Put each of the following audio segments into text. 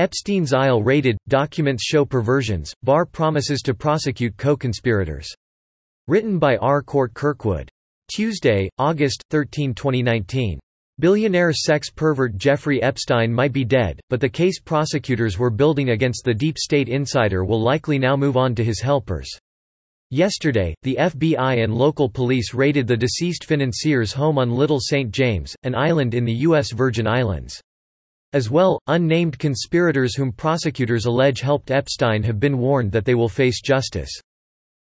Epstein's Isle raided, documents show perversions, Barr promises to prosecute co-conspirators. Written by R. Cort Kirkwood. Tuesday, August 13, 2019. Billionaire sex pervert Jeffrey Epstein might be dead, but the case prosecutors were building against the deep state insider will likely now move on to his helpers. Yesterday, the FBI and local police raided the deceased financier's home on Little St. James, an island in the U.S. Virgin Islands. As well, unnamed conspirators whom prosecutors allege helped Epstein have been warned that they will face justice.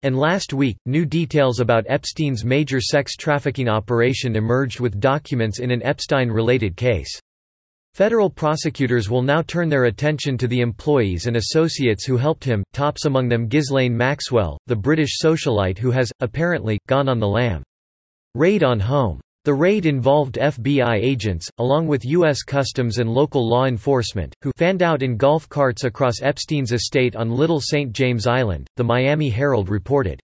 And last week, new details about Epstein's major sex trafficking operation emerged with documents in an Epstein-related case. Federal prosecutors will now turn their attention to the employees and associates who helped him, tops among them Ghislaine Maxwell, the British socialite who has, apparently, gone on the lam. Raid on home. The raid involved FBI agents, along with U.S. Customs and local law enforcement, who fanned out in golf carts across Epstein's estate on Little St. James Island, the Miami Herald reported.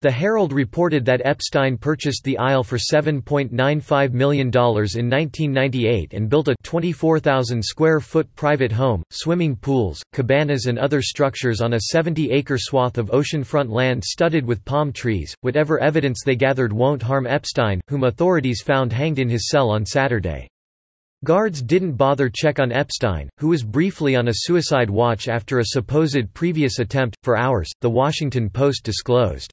The Herald reported that Epstein purchased the Isle for $7.95 million in 1998 and built a 24,000-square-foot private home, swimming pools, cabanas and other structures on a 70-acre swath of oceanfront land studded with palm trees. Whatever evidence they gathered won't harm Epstein, whom authorities found hanged in his cell on Saturday. Guards didn't bother check on Epstein, who was briefly on a suicide watch after a supposed previous attempt, for hours, The Washington Post disclosed.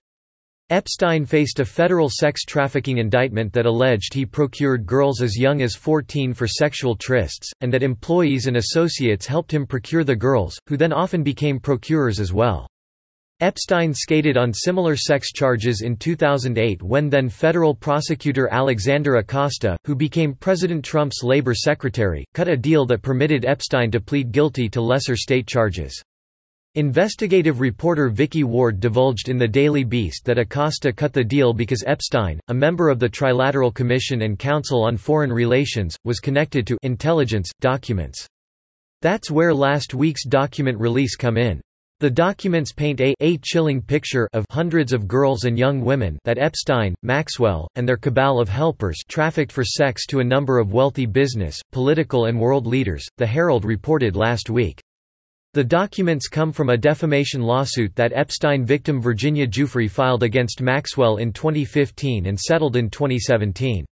Epstein faced a federal sex trafficking indictment that alleged he procured girls as young as 14 for sexual trysts, and that employees and associates helped him procure the girls, who then often became procurers as well. Epstein skated on similar sex charges in 2008 when then federal prosecutor Alexander Acosta, who became President Trump's labor secretary, cut a deal that permitted Epstein to plead guilty to lesser state charges. Investigative reporter Vicky Ward divulged in the Daily Beast that Acosta cut the deal because Epstein, a member of the Trilateral Commission and Council on Foreign Relations, was connected to intelligence documents. That's where last week's document release come in. The documents paint a, a chilling picture of hundreds of girls and young women that Epstein, Maxwell, and their cabal of helpers trafficked for sex to a number of wealthy business, political and world leaders, the Herald reported last week. The documents come from a defamation lawsuit that Epstein victim Virginia Giuffre filed against Maxwell in 2015 and settled in 2017.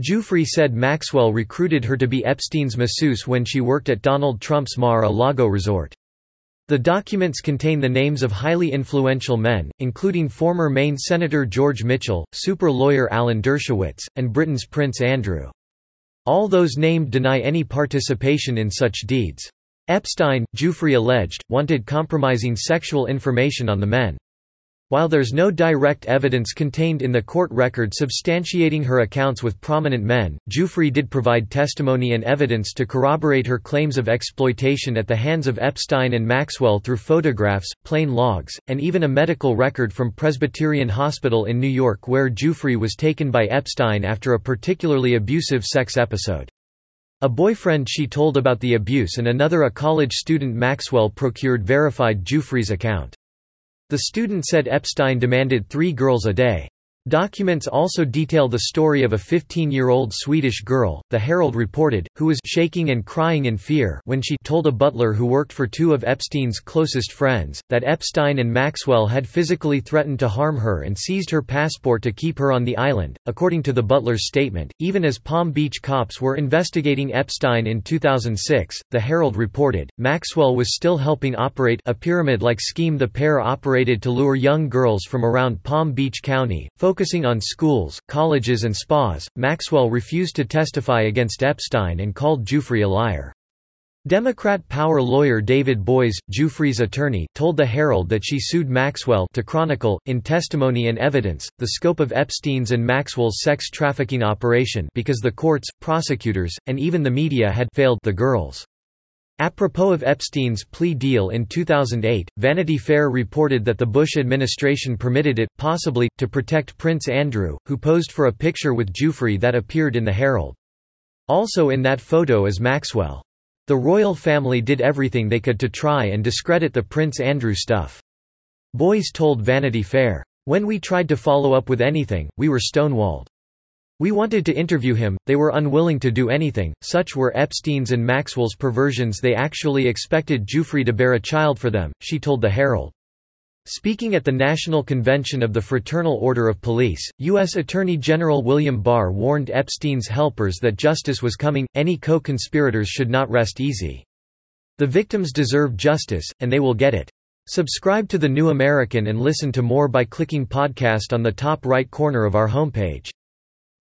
Giuffre said Maxwell recruited her to be Epstein's masseuse when she worked at Donald Trump's Mar-a-Lago resort. The documents contain the names of highly influential men, including former Maine Senator George Mitchell, super lawyer Alan Dershowitz, and Britain's Prince Andrew. All those named deny any participation in such deeds. Epstein, Giuffre alleged, wanted compromising sexual information on the men. While there's no direct evidence contained in the court record substantiating her accounts with prominent men, Giuffre did provide testimony and evidence to corroborate her claims of exploitation at the hands of Epstein and Maxwell through photographs, plane logs, and even a medical record from Presbyterian Hospital in New York where Giuffre was taken by Epstein after a particularly abusive sex episode. A boyfriend she told about the abuse and another a college student Maxwell procured verified Giuffre's account. The student said Epstein demanded three girls a day. Documents also detail the story of a 15-year-old Swedish girl, the Herald reported, who was shaking and crying in fear when she told a butler who worked for two of Epstein's closest friends, that Epstein and Maxwell had physically threatened to harm her and seized her passport to keep her on the island. According to the butler's statement, even as Palm Beach cops were investigating Epstein in 2006, the Herald reported, Maxwell was still helping operate a pyramid-like scheme the pair operated to lure young girls from around Palm Beach County, on schools, colleges and spas, Maxwell refused to testify against Epstein and called Giuffre a liar. Democrat power lawyer David Boies, Giuffre's attorney, told the Herald that she sued Maxwell to chronicle, in testimony and evidence, the scope of Epstein's and Maxwell's sex trafficking operation because the courts, prosecutors, and even the media had failed the girls. Apropos of Epstein's plea deal in 2008, Vanity Fair reported that the Bush administration permitted it, possibly, to protect Prince Andrew, who posed for a picture with Giuffre that appeared in the Herald. Also in that photo is Maxwell. The royal family did everything they could to try and discredit the Prince Andrew stuff. Boies told Vanity Fair, "When we tried to follow up with anything, we were stonewalled." We wanted to interview him, they were unwilling to do anything, such were Epstein's and Maxwell's perversions they actually expected Giuffre to bear a child for them, she told the Herald. Speaking at the National Convention of the Fraternal Order of Police, U.S. Attorney General William Barr warned Epstein's helpers that justice was coming, any co-conspirators should not rest easy. The victims deserve justice, and they will get it. Subscribe to The New American and listen to more by clicking podcast on the top right corner of our homepage.